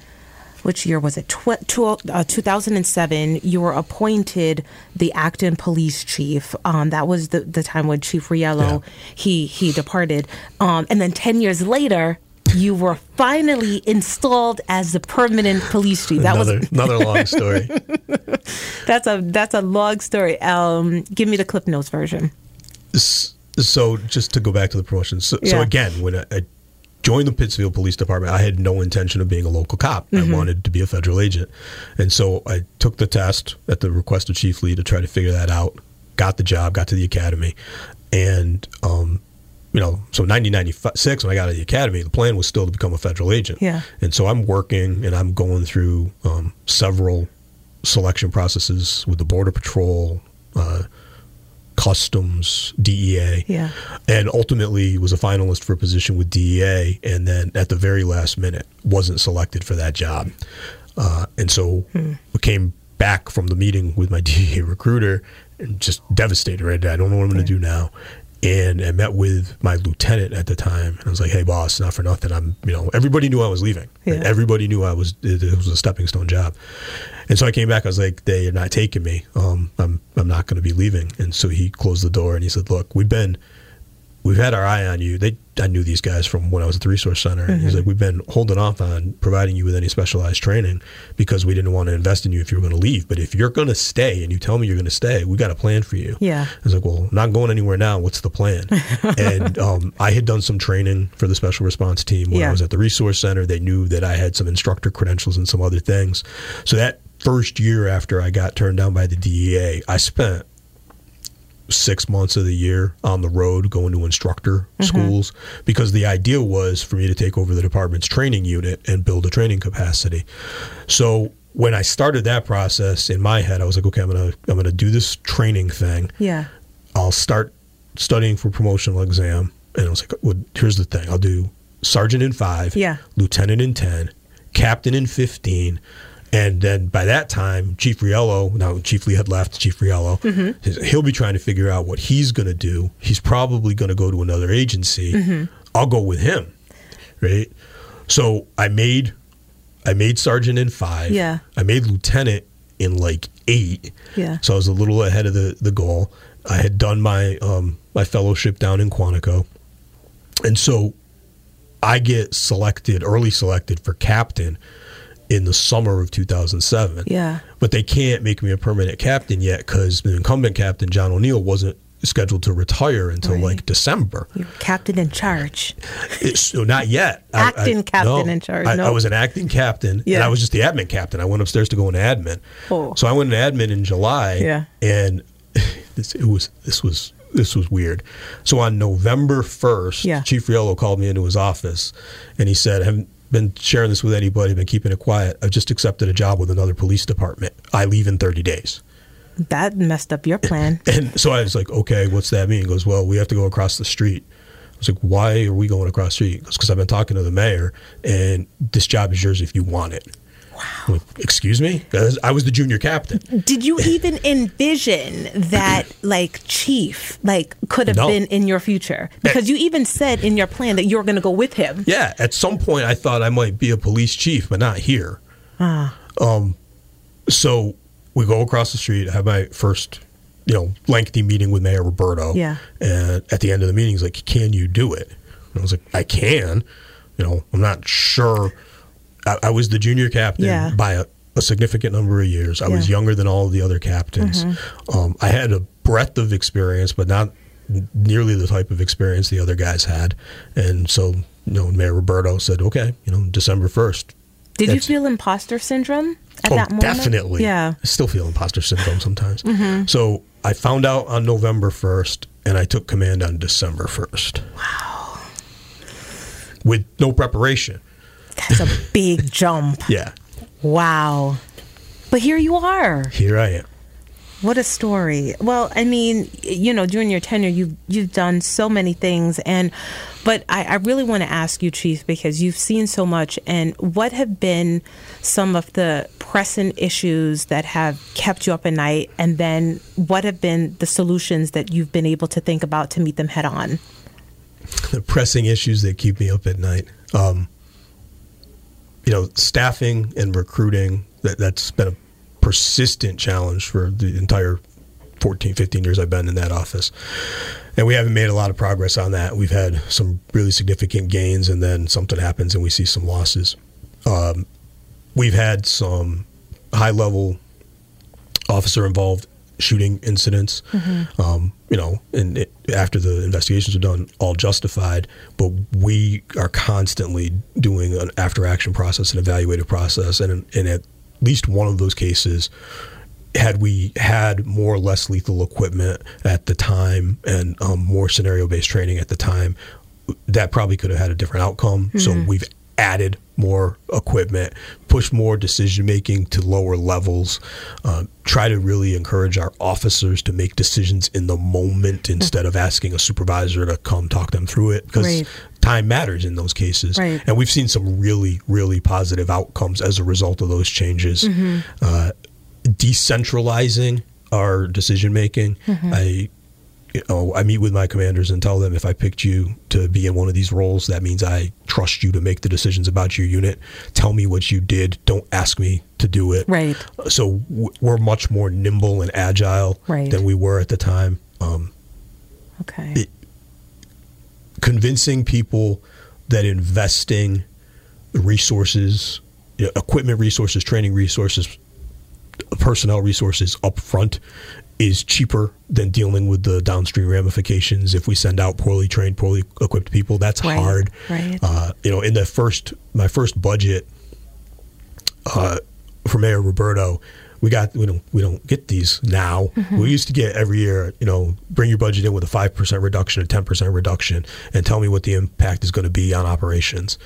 which year was it? Tw- tw- uh, 2007, you were appointed the acting police chief. Um, that was the, the time when Chief Riello, Yeah. he, he departed. Um, and then 10 years later, you were finally installed as the permanent police chief. That another was another long story. that's a that's a long story. Um, give me the Cliff Notes version. So just to go back to the promotion. So, so again, when I, I joined the Pittsfield Police Department, I had no intention of being a local cop. Mm-hmm. I wanted to be a federal agent, and so I took the test at the request of Chief Lee to try to figure that out. Got the job, got to the academy, and um, you know, so 1996 when I got out of the academy, the plan was still to become a federal agent. Yeah. And so I'm working and I'm going through um, several selection processes with the Border Patrol, uh, Customs, DEA. Yeah. And ultimately was a finalist for a position with DEA and then at the very last minute wasn't selected for that job. Uh, and so we came back from the meeting with my DEA recruiter and just devastated, right? I don't know what I'm going to do now. And I met with my lieutenant at the time, and I was like, "Hey, boss, not for nothing. I'm, you know, everybody knew I was leaving. Yeah. Everybody knew I was. It, it was a stepping stone job." And so I came back. I was like, "They are not taking me. Um, I'm, I'm not going to be leaving." And so he closed the door and he said, "Look, we've been, we've had our eye on you. They, I knew these guys from when I was at the resource center. And he's like, we've been holding off on providing you with any specialized training because we didn't want to invest in you if you were going to leave. But if you're going to stay and you tell me you're going to stay, we got a plan for you. Yeah. I was like, well, I'm not going anywhere now. What's the plan? and um, I had done some training for the special response team when Yeah. I was at the resource center. They knew that I had some instructor credentials and some other things. So that first year after I got turned down by the DEA, I spent six months of the year on the road going to instructor mm-hmm. schools because the idea was for me to take over the department's training unit and build a training capacity. So when I started that process in my head, I was like, okay, I'm gonna I'm gonna do this training thing. Yeah. I'll start studying for promotional exam, and I was like, well, here's the thing: I'll do sergeant in five, Yeah. lieutenant in ten, captain in fifteen, and then by that time, Chief Riello, now Chief Lee had left, Chief Riello, Mm-hmm. he'll be trying to figure out what he's going to do. He's probably going to go to another agency. Mm-hmm. I'll go with him, right? So I made, I made sergeant in five. Yeah. I made lieutenant in like eight. Yeah. So I was a little ahead of the, the goal. I had done my um, my fellowship down in Quantico, and so I get selected, early selected for captain in the summer of 2007. Yeah. But they can't make me a permanent captain yet because the incumbent captain John O'Neill wasn't scheduled to retire until Right. like December. You're captain in charge. It's, so not yet. Acting I- captain no. in charge, I, no? I was an acting captain, and Yeah. I was just the admin captain. I went upstairs to go into admin. Oh. So I went into admin in July. Yeah. and this, it was this was this was weird. So on November first, Yeah. Chief Riello called me into his office, and he said, been sharing this with anybody. Been keeping it quiet. I've just accepted a job with another police department. I leave in 30 days." That messed up your plan. And so I was like, okay, what's that mean? He goes, well, we have to go across the street. I was like, why are we going across the street? He goes, because I've been talking to the mayor, and this job is yours if you want it. Wow. Excuse me? I was the junior captain. Did you even envision that, like, chief, like, could have No. been in your future? Because you even said in your plan that you were going to go with him. Yeah, at some point I thought I might be a police chief, but not here. Ah. Um, so we go across the street, have my first, you know, lengthy meeting with Mayor Ruberto. Yeah. And at the end of the meeting, he's like, "Can you do it?" And I was like, "I can." You know, I'm not sure. I, I was the junior captain Yeah. by a, a significant number of years. I was Yeah. Mm-hmm. younger than all of the other captains. Um, I had a breadth of experience, but not nearly the type of experience the other guys had. And so, you know, Mayor Ruberto said, "Okay, you know, December first, Did you feel imposter syndrome at oh, that moment? definitely. Yeah. Mm-hmm. I still feel imposter syndrome sometimes. So I found out on November 1st and I took command on December 1st. Wow. With no preparation. That's a big jump. Yeah. Wow. But here you are. Here I am. what a story. Well, I mean, you know, during your tenure, you've you've done so many things, and but I, I really want to ask you, Chief, because you've seen so much, and what have been some of the pressing issues that have kept you up at night, and then what have been the solutions that you've been able to think about to meet them head on? The pressing issues that keep me up at night. Um, you know, staffing and recruiting, that, that's been a persistent challenge for the entire 14, 15 years I've been in that office. And we haven't made a lot of progress on that. We've had some really significant gains, and then something happens and we see some losses. Um, we've had some high level officer involved shooting incidents. Mm-hmm. Um, you know, and it, after the investigations are done, all justified. But we are constantly doing an after action process, an evaluative process, and, and at least one of those cases, had we had more or less lethal equipment at the time and um, more scenario based training at the time, that probably could have had a different outcome. Mm-hmm. So we've added more equipment, push more decision making to lower levels, uh, try to really encourage our officers to make decisions in the moment instead of asking a supervisor to come talk them through it because right. time matters in those cases. Right. And we've seen some really, really positive outcomes as a result of those changes. Mm-hmm. Uh, decentralizing our decision making. Mm-hmm. I you know, I meet with my commanders and tell them if I picked you to be in one of these roles, that means I trust you to make the decisions about your unit. Tell me what you did. Don't ask me to do it. Right. So we're much more nimble and agile right. than we were at the time. Um, okay. It, convincing people that investing resources, you know, equipment resources, training resources, personnel resources up front is cheaper than dealing with the downstream ramifications if we send out poorly trained, poorly equipped people. That's right, hard. Right. Uh, you know, in the first my first budget uh, for Mayor Ruberto, we got we don't we don't get these now. Mm-hmm. We used to get every year, you know, bring your budget in with a five percent reduction, a ten percent reduction, and tell me what the impact is going to be on operations.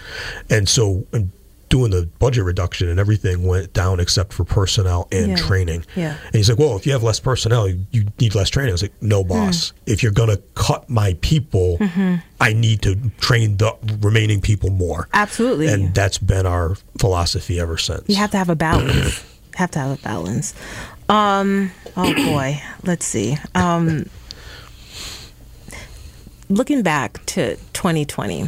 And so, and doing the budget reduction and everything went down except for personnel and yeah. training. Yeah. And he's like, well, if you have less personnel, you need less training. I was like, no, boss. Mm. If you're going to cut my people, mm-hmm. I need to train the remaining people more. Absolutely. And that's been our philosophy ever since. You have to have a balance. have to have a balance. Um, oh boy, let's see. Um, looking back to 2020.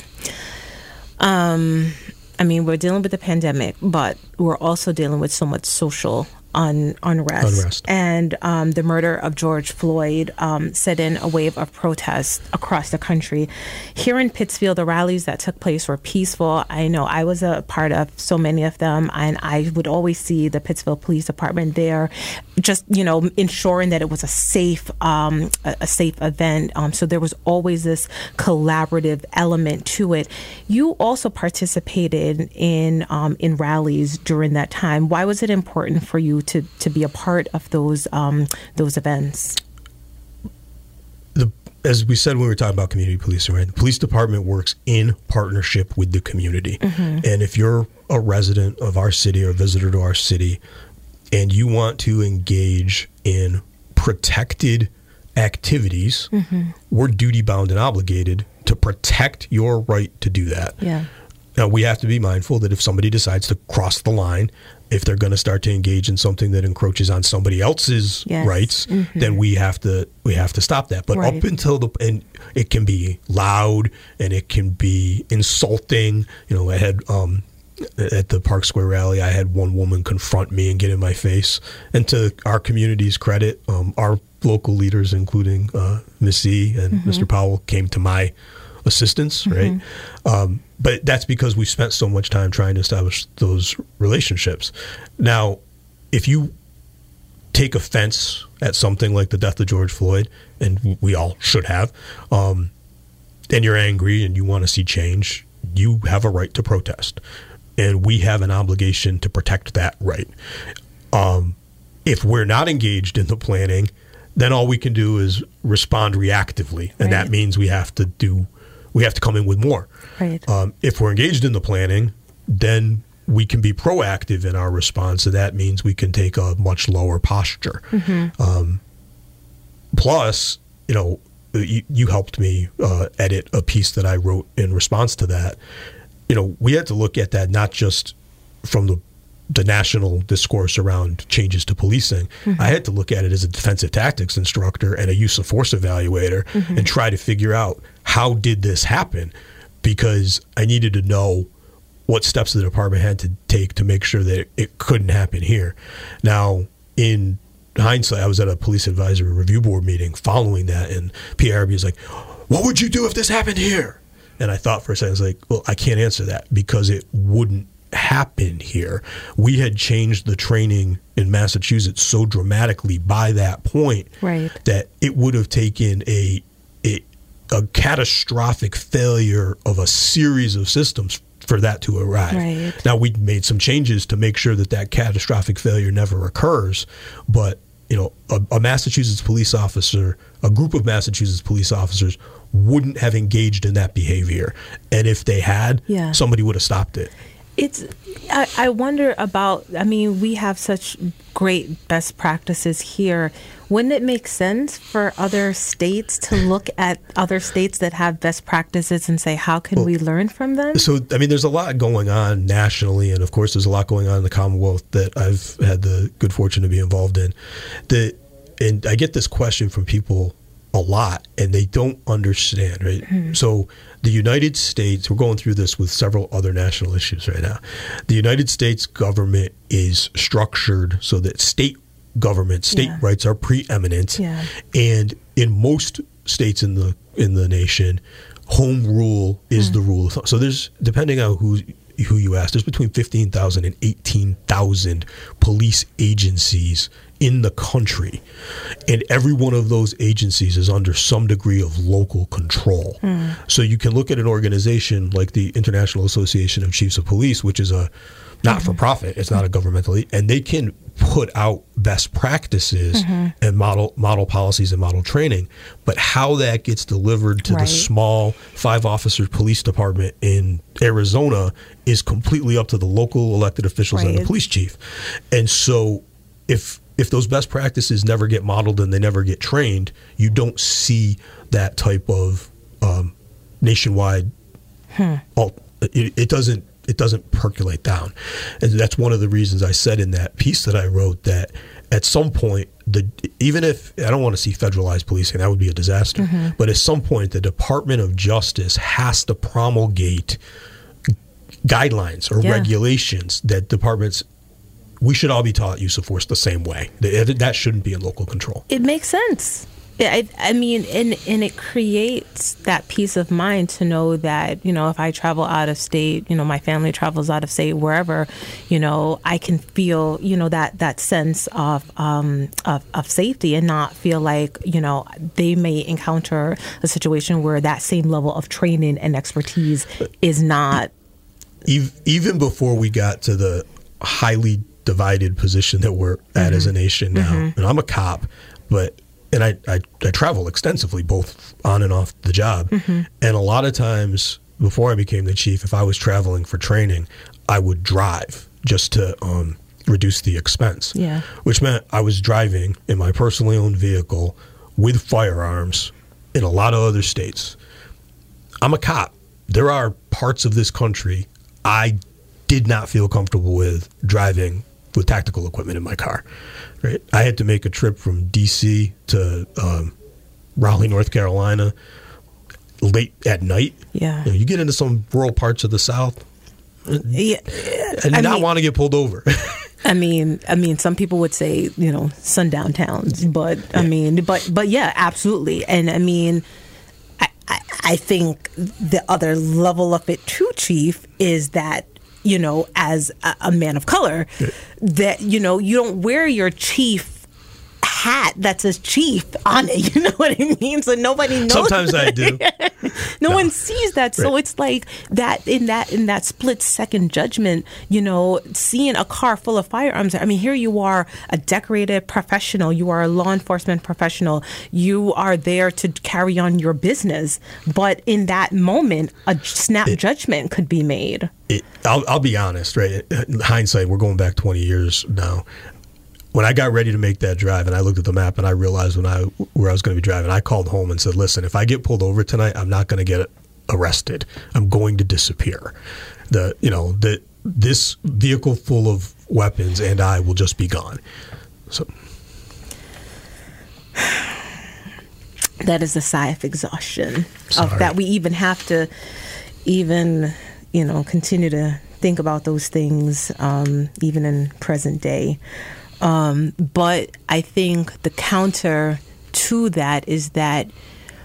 Um, I mean, we're dealing with the pandemic, but we're also dealing with so much social un, unrest. unrest. And um, the murder of George Floyd um, set in a wave of protests across the country. Here in Pittsfield, the rallies that took place were peaceful. I know I was a part of so many of them, and I would always see the Pittsfield Police Department there, just you know, ensuring that it was a safe, um, a, a, safe event. Um, so there was always this collaborative element to it. You also participated in um, in rallies during that time. Why was it important for you to to be a part of those um, those events? The, as we said when we were talking about community policing, right? The police department works in partnership with the community. Mm-hmm. And if you're a resident of our city or a visitor to our city, and you want to engage in protected activities, mm-hmm. we're duty bound and obligated to protect your right to do that. Yeah. Now we have to be mindful that if somebody decides to cross the line, if they're going to start to engage in something that encroaches on somebody else's yes. rights, mm-hmm. then we have to we have to stop that. But right. up until the and it can be loud and it can be insulting. You know, I had um, at the Park Square rally, I had one woman confront me and get in my face. And to our community's credit, um, our local leaders, including uh, Miss E and mm-hmm. Mr. Powell, came to my assistance, mm-hmm. right? Um, but that's because we spent so much time trying to establish those relationships. Now, if you take offense at something like the death of George Floyd, and we all should have, um, and you're angry and you want to see change, you have a right to protest. And we have an obligation to protect that right. Um, if we're not engaged in the planning, then all we can do is respond reactively. And right. that means we have to do we have to come in with more. Right. Um, if we're engaged in the planning, then we can be proactive in our response, and that means we can take a much lower posture. Um, plus, you know, you, you helped me uh, edit a piece that I wrote in response to that. You know, we had to look at that not just from the the national discourse around changes to policing. I had to look at it as a defensive tactics instructor and a use of force evaluator and try to figure out how did this happen because I needed to know what steps the department had to take to make sure that it couldn't happen here. Now, in hindsight, I was at a police advisory review board meeting following that, and PRB is like, "What would you do if this happened here?" And I thought for a second, I was like, "Well, I can't answer that because it wouldn't happen here." We had changed the training in Massachusetts so dramatically by that point Right. that it would have taken a, a a catastrophic failure of a series of systems for that to arrive. Right. Now we made some changes to make sure that that catastrophic failure never occurs, but you know, a, a Massachusetts police officer, a group of Massachusetts police officers wouldn't have engaged in that behavior, and if they had, Yeah. somebody would have stopped it. It's. I, I wonder about. I mean, we have such great best practices here. Wouldn't it make sense for other states to look at other states that have best practices and say, how can we learn from them? So, I mean, there's a lot going on nationally, and of course, there's a lot going on in the Commonwealth that I've had the good fortune to be involved in. The, and I get this question from people a lot, and they don't understand, right? Hmm. So, the United States, we're going through this with several other national issues right now. The United States government is structured so that state government, state Yeah. rights are preeminent, Yeah. and in most states in the in the nation, home rule is mm. the rule of thumb. So there's depending on who who you ask, there's between 15,000 and 18,000 police agencies in the country. And every one of those agencies is under some degree of local control. Hmm. So you can look at an organization like the International Association of Chiefs of Police, which is a not for profit, it's not a governmental, and they can put out best practices and model model policies and model training. But how that gets delivered to Right. the small five officer police department in Arizona is completely up to the local elected officials and the police chief. And so if if those best practices never get modeled and they never get trained, you don't see that type of um, nationwide. al- It, it doesn't it doesn't percolate down, and that's one of the reasons I said in that piece that I wrote that at some point the even if I don't want to see federalized policing that would be a disaster, mm-hmm. but at some point the Department of Justice has to promulgate guidelines or Yeah. regulations that departments we should all be taught use of force the same way. That shouldn't be in local control. It makes sense. Yeah, I, I mean, and and it creates that peace of mind to know that you know if I travel out of state, you know my family travels out of state, wherever, you know I can feel you know that that sense of um of, of safety and not feel like you know they may encounter a situation where that same level of training and expertise is not Ev- Even before we got to the highly divided position that we're at as a nation now, and I'm a cop, but and I, I I travel extensively both on and off the job, and a lot of times before I became the chief, if I was traveling for training, I would drive just to um, reduce the expense. Yeah. which meant I was driving in my personally owned vehicle with firearms in a lot of other states. I'm a cop. There are parts of this country I did not feel comfortable with driving with tactical equipment in my car. Right? I had to make a trip from D.C. to um, Raleigh, North Carolina, late at night. Yeah. You, know, you get into some rural parts of the South yeah. and I not mean- want to get pulled over. I mean, I mean, some people would say, you know, sundown towns, but I mean, but but yeah, absolutely. And I mean, I, I I think the other level of it too, Chief, is that you know, as a, a man of color, that you know, you don't wear your chief hat that says chief on it. You know what I mean? So nobody knows. Sometimes I do. no, No. one sees that. So it's like that in that in that split second judgment. You know, seeing a car full of firearms. I mean, here you are, a decorated professional. You are a law enforcement professional. You are there to carry on your business. But in that moment, a snap judgment could be made. it, I'll, I'll be honest, right? In hindsight, we're going back 20 years now. When I got ready to make that drive and I looked at the map and I realized when I where I was going to be driving, I called home and said, "Listen, if I get pulled over tonight, I'm not going to get arrested. I'm going to disappear. The you know the this vehicle full of weapons and I will just be gone." So that is a sigh of exhaustion Sorry. of that we even have to even you know continue to think about those things um, even in present day um, but i think the counter to that is that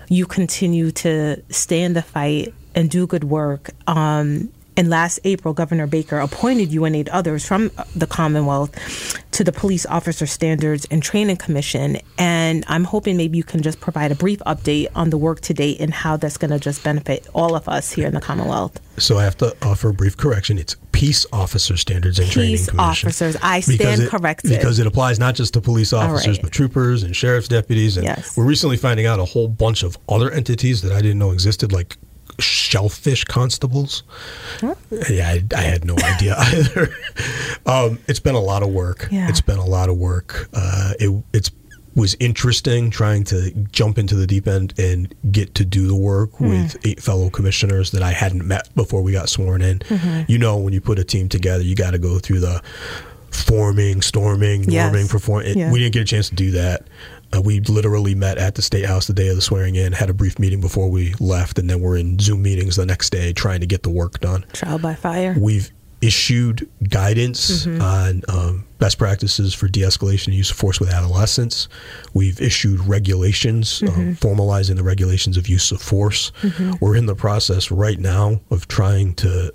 you continue to stay in the fight and do good work um, and last April, Governor Baker appointed you and eight others from the Commonwealth to the Police Officer Standards and Training Commission. And I'm hoping maybe you can just provide a brief update on the work to date and how that's going to just benefit all of us here in the Commonwealth. So I have to offer a brief correction. It's Peace Officer Standards and Training Peace Commission. officers. I stand Because it- corrected. Because it applies not just to police officers, right. but troopers and sheriff's deputies. And Yes. we're recently finding out a whole bunch of other entities that I didn't know existed, like shellfish constables. Yeah, I, I had no idea either. um, it's been a lot of work. Yeah. It's been a lot of work. Uh, it it's was interesting trying to jump into the deep end and get to do the work Hmm. with eight fellow commissioners that I hadn't met before we got sworn in. Mm-hmm. You know, when you put a team together, you got to go through the forming, storming, Yes. norming, perform. It, Yeah. We didn't get a chance to do that. Uh, we literally met at the state house the day of the swearing in, had a brief meeting before we left, and then we're in Zoom meetings the next day trying to get the work done. Trial by fire. We've issued guidance Mm-hmm. on um, best practices for de-escalation and use of force with adolescents. We've issued regulations Mm-hmm. um, formalizing the regulations of use of force. We're in the process right now of trying to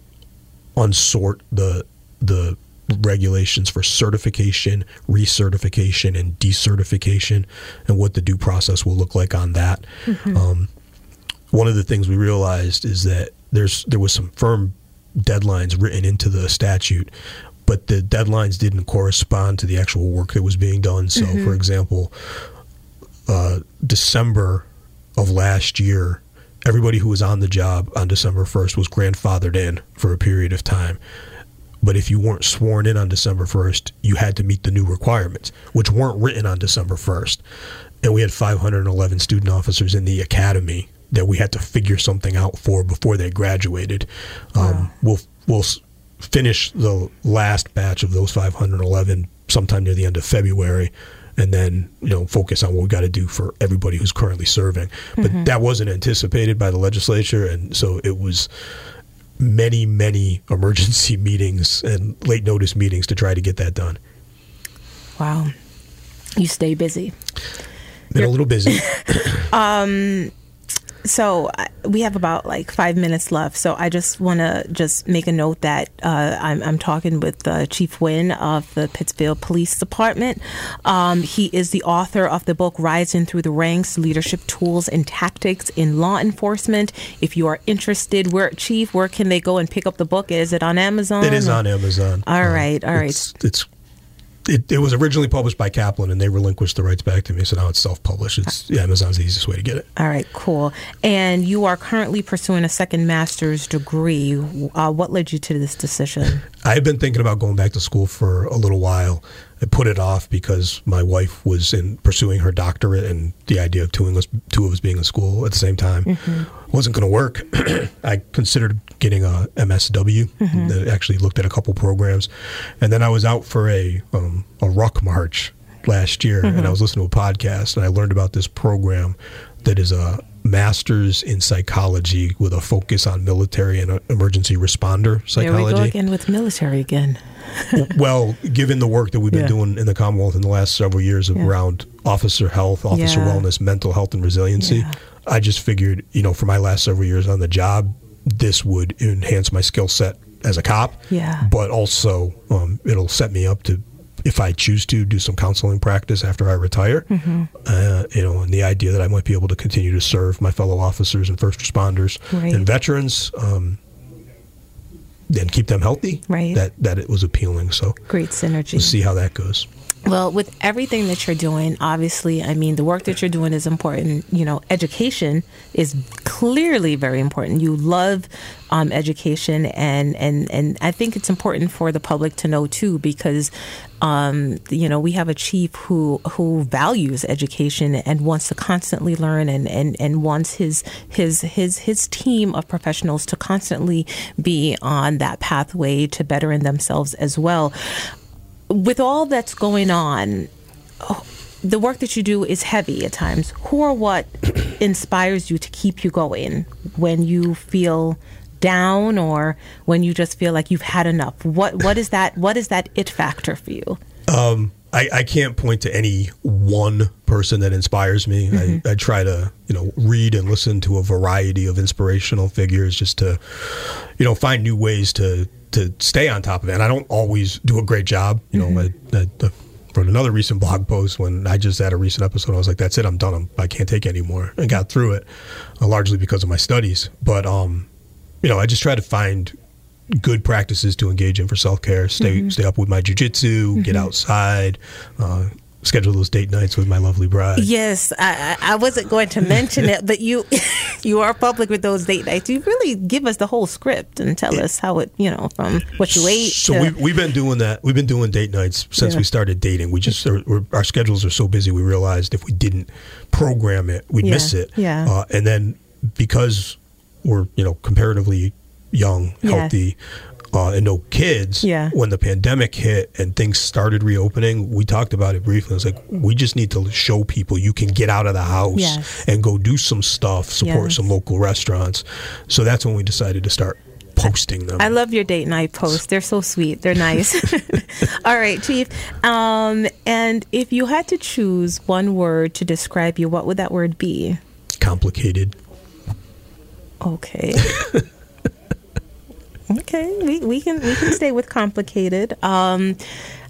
unsort the the regulations for certification, recertification, and decertification, and what the due process will look like on that. Um, one of the things we realized is that there's there was some firm deadlines written into the statute, but the deadlines didn't correspond to the actual work that was being done. So, for example, uh, December of last year, everybody who was on the job on December 1st was grandfathered in for a period of time. But if you weren't sworn in on December 1st, you had to meet the new requirements, which weren't written on December 1st. And we had 511 student officers in the academy that we had to figure something out for before they graduated. Um, we'll we'll finish the last batch of those 511 sometime near the end of February, and then you know focus on what we got to do for everybody who's currently serving. But that wasn't anticipated by the legislature, and so it was many many emergency meetings and late notice meetings to try to get that done. Wow. You stay busy. Been a little busy. So we have about like five minutes left. So I just want to just make a note that uh, I'm, I'm talking with uh, Chief Wynn of the Pittsfield Police Department. Um, he is the author of the book Rising Through the Ranks: Leadership Tools and Tactics in Law Enforcement. If you are interested, where Chief, where can they go and pick up the book? Is it on Amazon? It is on Amazon. All right, all right. It's, it's it, it was originally published by Kaplan, and they relinquished the rights back to me. So now it's self-published. It's yeah, Amazon's the easiest way to get it. All right, cool. And you are currently pursuing a second master's degree. Uh, what led you to this decision? I've been thinking about going back to school for a little while. I put it off because my wife was in pursuing her doctorate, and the idea of two of us, two of us being in school at the same time mm-hmm. wasn't going to work. I considered getting a MSW. I mm-hmm. actually looked at a couple programs, and then I was out for a um, a ruck march last year, and I mm-hmm. was listening to a podcast, and I learned about this program that is a master's in psychology with a focus on military and uh, emergency responder There we psychology go again with military again. well, given the work that we've been Yeah. doing in the Commonwealth in the last several years Yeah. around officer health, officer Yeah. wellness, mental health, and resiliency. I just figured, you know, for my last several years on the job, this would enhance my skill set as a cop. Yeah. But also, um, it'll set me up to if I choose to do some counseling practice after I retire, Mm-hmm. uh, you know, and the idea that I might be able to continue to serve my fellow officers and first responders Right. and veterans, um, and keep them healthy, Right. that that it was appealing. So Great synergy. we'll see how that goes. Well, with everything that you're doing, obviously, I mean, the work that you're doing is important. You know, education is clearly very important. You love um, education, and, and, and I think it's important for the public to know too, because, um, you know, we have a chief who who values education and wants to constantly learn, and, and, and wants his his his his team of professionals to constantly be on that pathway to bettering themselves as well with all that's going on, the work that you do is heavy at times. Who or what inspires you to keep you going when you feel down or when you just feel like you've had enough? What what is that what is that it factor for you? I, I can't point to any one person that inspires me. Mm-hmm. I, I try to, you know, read and listen to a variety of inspirational figures just to, you know, find new ways to to stay on top of it. And I don't always do a great job. You know, I, I, I wrote another recent blog post when I just had a recent episode. I was like, "That's it, I'm done. I'm, I can't take anymore." And got through it, uh, largely because of my studies. But um, you know, I just try to find good practices to engage in for self care. Stay stay up with my jujitsu, get outside, uh, schedule those date nights with my lovely bride. Yes, I, I wasn't going to mention it, but you you are public with those date nights. You really give us the whole script and tell us how it, you know, from what you ate. So to, we've, we've been doing that. We've been doing date nights since Yeah. we started dating. We just are, we're, our schedules are so busy. We realized if we didn't program it, we'd Yeah, miss it. yeah. Uh, and then because we're you know comparatively young, Yes. healthy. Uh, and no kids. Yeah. When the pandemic hit and things started reopening, we talked about it briefly. It's like we just need to show people you can get out of the house Yes. and go do some stuff, support Yes. some local restaurants. So that's when we decided to start posting them. I love your date night posts. They're so sweet. They're nice. All right, Chief. Um, and if you had to choose one word to describe you, what would that word be? Complicated. Okay. okay, we, we can we can stay with complicated. Um,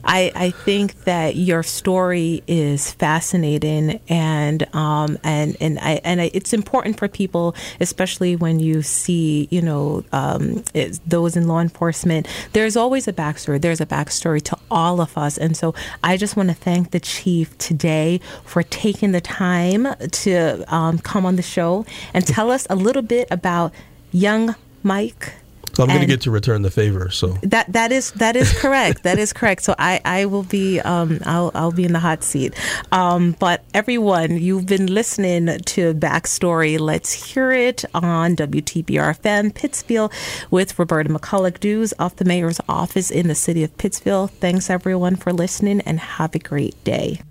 I I think that your story is fascinating, and um and and I and I, it's important for people, especially when you see you know um those in law enforcement. There's always a backstory. There's a backstory to all of us, and so I just want to thank the chief today for taking the time to um, come on the show and tell us a little bit about young Mike. So I'm going to get to return the favor. So That that is that is correct. that is correct. So I I will be um I'll I'll be in the hot seat. Um, but everyone, you've been listening to Backstory. Let's hear it on WTBR FM Pittsfield with Roberta McCulloch Dews off the mayor's office in the city of Pittsfield. Thanks everyone for listening and have a great day.